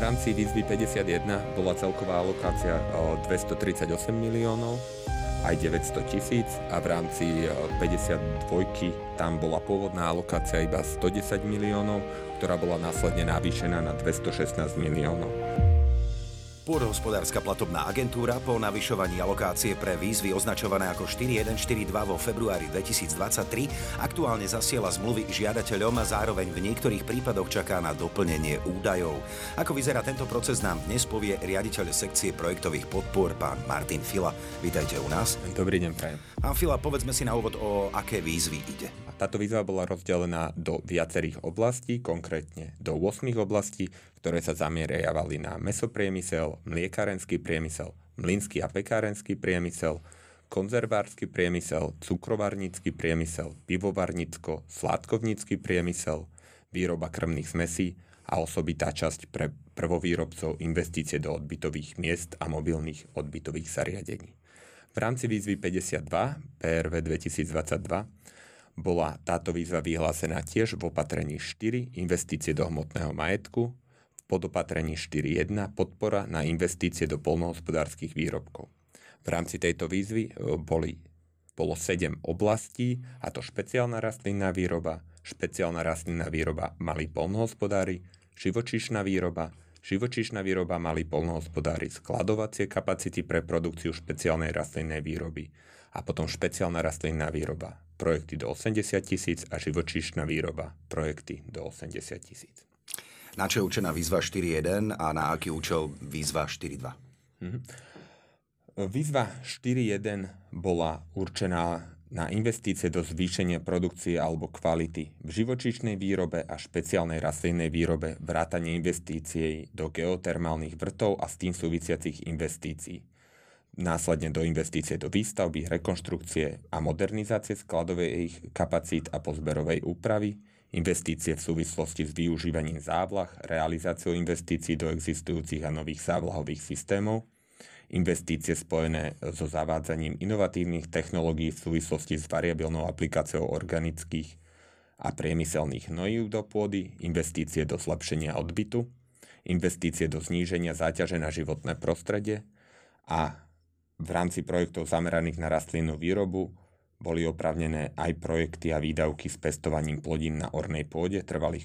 rámci výzvy 51 bola celková alokácia 238 miliónov, aj 900 tisíc a v rámci 52 tam bola pôvodná alokácia iba 110 miliónov, ktorá bola následne navýšená na 216 miliónov. Pôdohospodárska platobná agentúra po navyšovaní alokácie pre výzvy označované ako 4142 vo februári 2023 aktuálne zasiela zmluvy žiadateľom a zároveň v niektorých prípadoch čaká na doplnenie údajov. Ako vyzerá tento proces nám dnes povie riaditeľ sekcie projektových podpor pán Martin Fila. Vítajte u nás. Dobrý deň, prajem. Pán Fila, povedzme si na úvod, o aké výzvy ide. Táto výzva bola rozdelená do viacerých oblastí, konkrétne do 8 oblastí, ktoré sa zameriavali na mesopriemysel, mliekarenský priemysel, mlynský a pekárenský priemysel, konzervársky priemysel, cukrovarnícky priemysel, pivovarnicko, sládkovnícky priemysel, výroba krmných zmesí a osobitá časť pre prvovýrobcov investície do odbytových miest a mobilných odbytových zariadení. V rámci výzvy 52 PRV 2022 bola táto výzva vyhlásená tiež v opatrení 4 investície do hmotného majetku, podopatrení 4.1 podpora na investície do polnohospodárskych výrobkov. V rámci tejto výzvy e, boli, bolo 7 oblastí, a to špeciálna rastlinná výroba, špeciálna rastlinná výroba malí polnohospodári, živočíšna výroba, živočíšna výroba malí polnohospodári, skladovacie kapacity pre produkciu špeciálnej rastlinnej výroby a potom špeciálna rastlinná výroba, projekty do 80 tisíc a živočíšna výroba, projekty do 80 tisíc. Na čo je určená výzva 4.1 a na aký účel výzva 4.2? Mm-hmm. Výzva 4.1 bola určená na investície do zvýšenia produkcie alebo kvality v živočíšnej výrobe a špeciálnej rastlinnej výrobe, vrátanie investícií do geotermálnych vrtov a s tým súvisiacich investícií následne do investície do výstavby, rekonštrukcie a modernizácie skladovej kapacít a pozberovej úpravy, investície v súvislosti s využívaním závlah, realizáciou investícií do existujúcich a nových závlahových systémov, investície spojené so zavádzaním inovatívnych technológií v súvislosti s variabilnou aplikáciou organických a priemyselných hnojív do pôdy, investície do zlepšenia odbytu, investície do zníženia záťaže na životné prostredie a v rámci projektov zameraných na rastlinnú výrobu boli opravnené aj projekty a výdavky s pestovaním plodín na ornej pôde, trvalých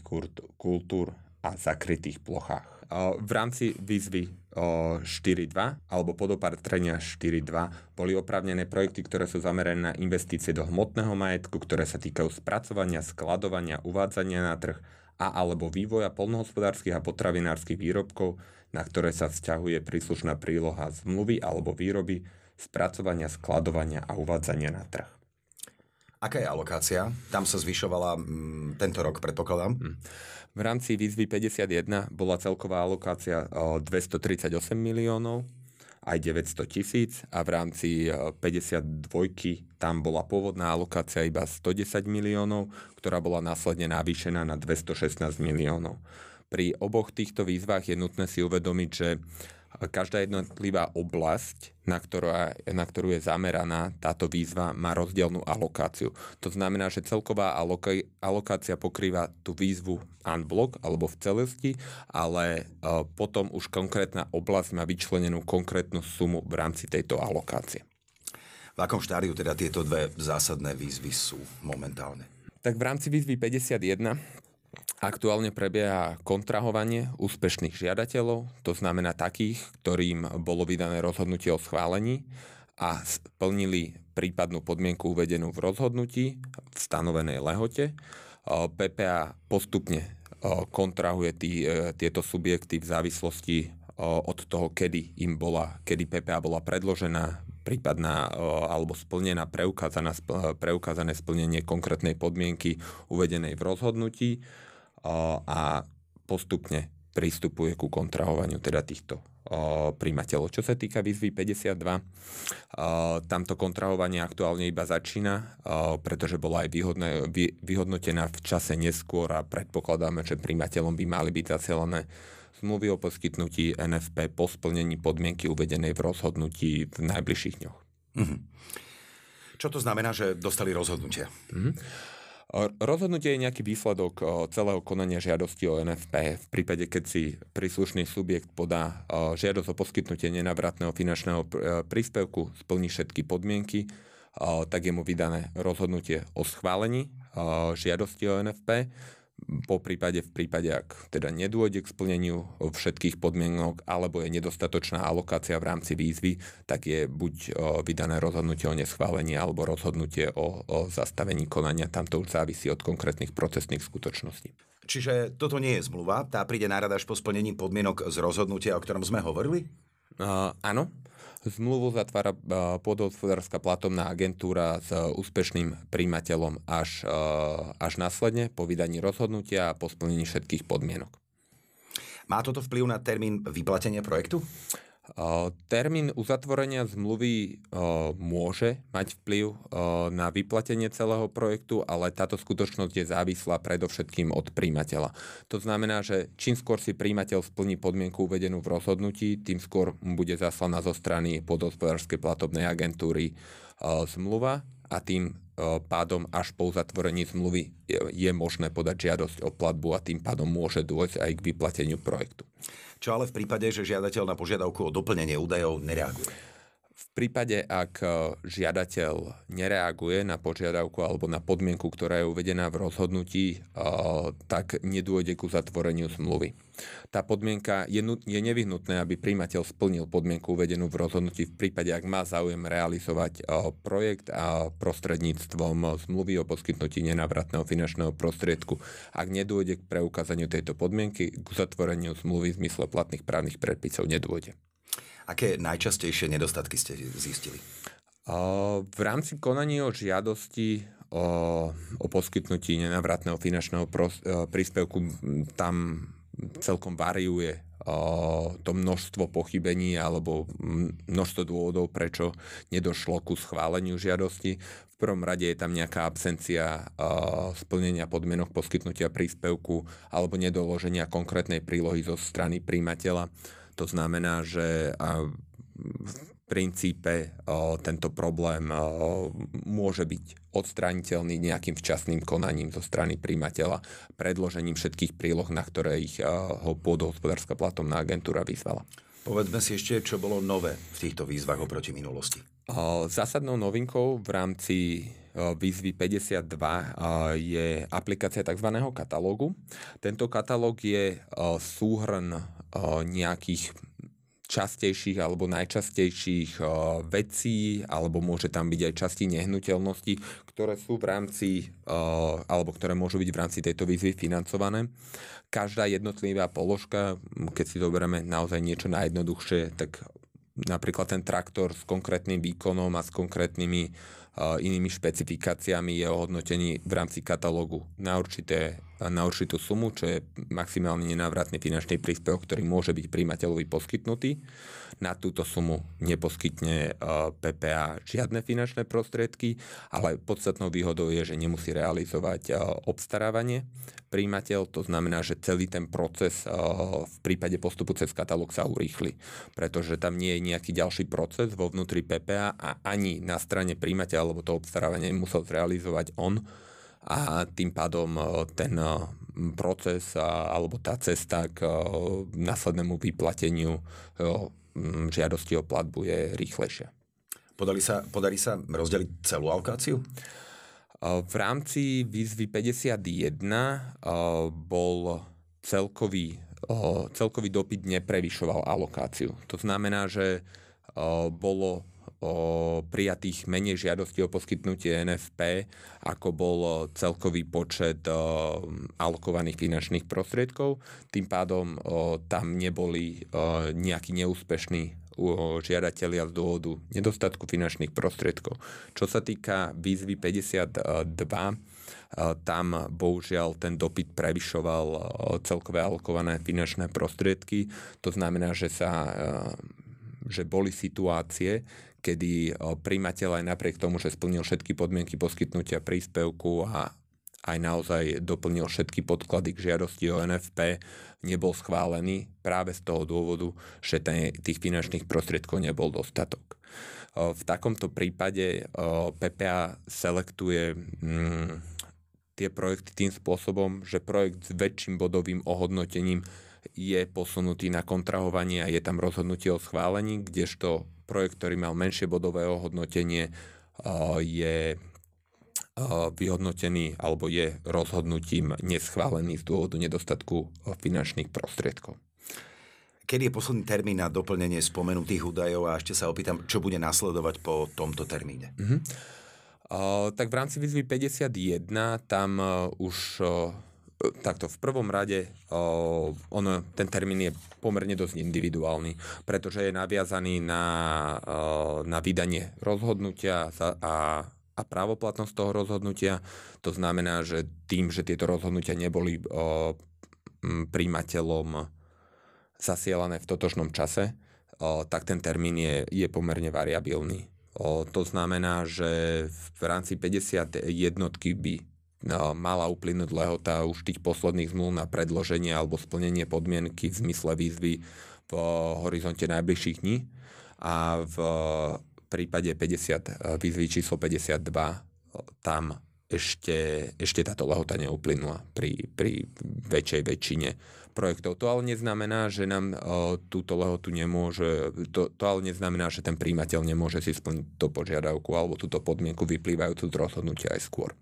kultúr a zakrytých plochách. V rámci výzvy 4.2 alebo podopatrenia 4.2 boli opravnené projekty, ktoré sú zamerané na investície do hmotného majetku, ktoré sa týkajú spracovania, skladovania, uvádzania na trh a alebo vývoja polnohospodárskych a potravinárskych výrobkov, na ktoré sa vzťahuje príslušná príloha zmluvy alebo výroby, spracovania, skladovania a uvádzania na trh. Aká je alokácia? Tam sa zvyšovala m, mm, tento rok, predpokladám. Hm. V rámci výzvy 51 bola celková alokácia 238 miliónov, aj 900 tisíc a v rámci 52 tam bola pôvodná alokácia iba 110 miliónov, ktorá bola následne navýšená na 216 miliónov. Pri oboch týchto výzvach je nutné si uvedomiť, že každá jednotlivá oblasť, na, ktorú, na ktorú je zameraná táto výzva, má rozdielnú alokáciu. To znamená, že celková aloka- alokácia pokrýva tú výzvu unblock alebo v celosti, ale uh, potom už konkrétna oblasť má vyčlenenú konkrétnu sumu v rámci tejto alokácie. V akom štádiu teda tieto dve zásadné výzvy sú momentálne? Tak v rámci výzvy 51 Aktuálne prebieha kontrahovanie úspešných žiadateľov, to znamená takých, ktorým bolo vydané rozhodnutie o schválení a splnili prípadnú podmienku uvedenú v rozhodnutí v stanovenej lehote. PPA postupne kontrahuje tý, e, tieto subjekty v závislosti od toho, kedy im bola, kedy PPA bola predložená, prípadná alebo splnená preukázané splnenie konkrétnej podmienky uvedenej v rozhodnutí a postupne pristupuje ku kontrahovaniu teda týchto príjmateľov. Čo sa týka výzvy 52, tamto kontrahovanie aktuálne iba začína, pretože bola aj výhodné, vyhodnotená v čase neskôr a predpokladáme, že príjmateľom by mali byť zacielené zmluvy o poskytnutí NFP po splnení podmienky uvedenej v rozhodnutí v najbližších dňoch. Mm-hmm. Čo to znamená, že dostali rozhodnutie? Mm-hmm. Rozhodnutie je nejaký výsledok celého konania žiadosti o NFP. V prípade, keď si príslušný subjekt podá žiadosť o poskytnutie nenavratného finančného príspevku, splní všetky podmienky, tak je mu vydané rozhodnutie o schválení žiadosti o NFP po prípade, v prípade, ak teda nedôjde k splneniu všetkých podmienok alebo je nedostatočná alokácia v rámci výzvy, tak je buď vydané rozhodnutie o neschválení alebo rozhodnutie o, o zastavení konania. Tam to už závisí od konkrétnych procesných skutočností. Čiže toto nie je zmluva, tá príde nárada až po splnení podmienok z rozhodnutia, o ktorom sme hovorili? Áno, Zmluvu zatvára podhospodárska platomná agentúra s úspešným príjimateľom až, až následne po vydaní rozhodnutia a po splnení všetkých podmienok. Má toto vplyv na termín vyplatenia projektu? Termín uzatvorenia zmluvy môže mať vplyv na vyplatenie celého projektu, ale táto skutočnosť je závislá predovšetkým od príjimateľa. To znamená, že čím skôr si príjimateľ splní podmienku uvedenú v rozhodnutí, tým skôr bude zaslaná zo strany podhospodárskej platobnej agentúry zmluva a tým pádom až po uzatvorení zmluvy je možné podať žiadosť o platbu a tým pádom môže dôjsť aj k vyplateniu projektu. Čo ale v prípade, že žiadateľ na požiadavku o doplnenie údajov nereaguje? V prípade, ak žiadateľ nereaguje na požiadavku alebo na podmienku, ktorá je uvedená v rozhodnutí, tak nedôjde ku zatvoreniu zmluvy. Tá podmienka je, je nevyhnutné, aby príjimateľ splnil podmienku uvedenú v rozhodnutí v prípade, ak má záujem realizovať projekt a prostredníctvom zmluvy o poskytnutí nenávratného finančného prostriedku. Ak nedôjde k preukázaniu tejto podmienky, k zatvoreniu zmluvy v zmysle platných právnych predpisov nedôjde. Aké najčastejšie nedostatky ste zistili? V rámci konania o žiadosti o, o poskytnutí nenavratného finančného pros, e, príspevku tam celkom variuje to množstvo pochybení alebo množstvo dôvodov, prečo nedošlo ku schváleniu žiadosti. V prvom rade je tam nejaká absencia splnenia podmienok poskytnutia príspevku alebo nedoloženia konkrétnej prílohy zo strany príjmateľa. To znamená, že v princípe tento problém môže byť odstrániteľný nejakým včasným konaním zo strany príjmateľa, predložením všetkých príloh, na ktoré ich ho pôdohospodárska platomná agentúra vyzvala. Povedzme si ešte, čo bolo nové v týchto výzvach oproti minulosti. Zásadnou novinkou v rámci výzvy 52 je aplikácia tzv. katalógu. Tento katalóg je súhrn nejakých častejších alebo najčastejších vecí, alebo môže tam byť aj časti nehnuteľnosti, ktoré sú v rámci, alebo ktoré môžu byť v rámci tejto výzvy financované. Každá jednotlivá položka, keď si zoberieme naozaj niečo najjednoduchšie, tak napríklad ten traktor s konkrétnym výkonom a s konkrétnymi inými špecifikáciami je ohodnotený v rámci katalógu na, určité, na určitú sumu, čo je maximálne nenávratný finančný príspevok, ktorý môže byť príjimateľovi poskytnutý. Na túto sumu neposkytne PPA žiadne finančné prostriedky, ale podstatnou výhodou je, že nemusí realizovať obstarávanie príjimateľ, to znamená, že celý ten proces v prípade postupu cez katalóg sa urýchli, pretože tam nie je nejaký ďalší proces vo vnútri PPA a ani na strane príjimateľa alebo to obstarávanie musel zrealizovať on a tým pádom e, ten e, proces alebo tá cesta k e, následnému vyplateniu žiadosti o platbu je rýchlejšia. Podali sa, podarí sa rozdeliť celú alokáciu? V rámci výzvy 51 bol celkový, celkový dopyt neprevyšoval alokáciu. To znamená, že bolo o prijatých menej žiadostí o poskytnutie NFP, ako bol celkový počet alokovaných finančných prostriedkov. Tým pádom tam neboli nejakí neúspešní žiadatelia z dôvodu nedostatku finančných prostriedkov. Čo sa týka výzvy 52, tam bohužiaľ ten dopyt prevyšoval celkové alokované finančné prostriedky. To znamená, že sa že boli situácie, kedy príjmateľ aj napriek tomu, že splnil všetky podmienky poskytnutia príspevku a aj naozaj doplnil všetky podklady k žiadosti o NFP, nebol schválený práve z toho dôvodu, že tých finančných prostriedkov nebol dostatok. V takomto prípade PPA selektuje mm, tie projekty tým spôsobom, že projekt s väčším bodovým ohodnotením je posunutý na kontrahovanie a je tam rozhodnutie o schválení, kdežto projekt, ktorý mal menšie bodové ohodnotenie, je vyhodnotený alebo je rozhodnutím neschválený z dôvodu nedostatku finančných prostriedkov. Kedy je posledný termín na doplnenie spomenutých údajov a ešte sa opýtam, čo bude nasledovať po tomto termíne? Uh-huh. Uh, tak v rámci výzvy 51 tam uh, už uh, takto v prvom rade uh, ono, ten termín je pomerne dosť individuálny, pretože je naviazaný na, uh, na vydanie rozhodnutia a a právoplatnosť toho rozhodnutia. To znamená, že tým, že tieto rozhodnutia neboli o, príjimateľom zasielané v totožnom čase, o, tak ten termín je, je pomerne variabilný. O, to znamená, že v rámci 50 jednotky by mala uplynúť lehota už tých posledných zmluv na predloženie alebo splnenie podmienky v zmysle výzvy v horizonte najbližších dní a v prípade 50, e, výzvy číslo 52 tam ešte, ešte táto lehota neuplynula pri, pri väčšej väčšine projektov. To ale neznamená, že nám uh, túto lehotu nemôže, to, to ale neznamená, že ten príjimateľ nemôže si splniť tú požiadavku alebo túto podmienku vyplývajúcu z rozhodnutia aj skôr.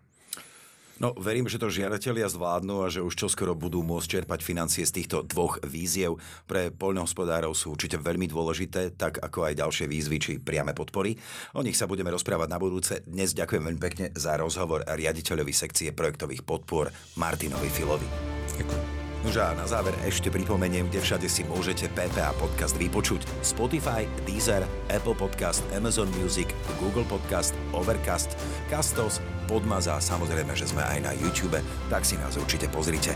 No, verím, že to žiadatelia zvládnu a že už čoskoro budú môcť čerpať financie z týchto dvoch víziev. Pre poľnohospodárov sú určite veľmi dôležité, tak ako aj ďalšie výzvy či priame podpory. O nich sa budeme rozprávať na budúce. Dnes ďakujem veľmi pekne za rozhovor riaditeľovi sekcie projektových podpor Martinovi Filovi. Ďakujem. Nože a na záver ešte pripomeniem, kde všade si môžete PPA podcast vypočuť. Spotify, Deezer, Apple Podcast, Amazon Music, Google Podcast, Overcast, Castos, Podmaza a samozrejme, že sme aj na YouTube, tak si nás určite pozrite.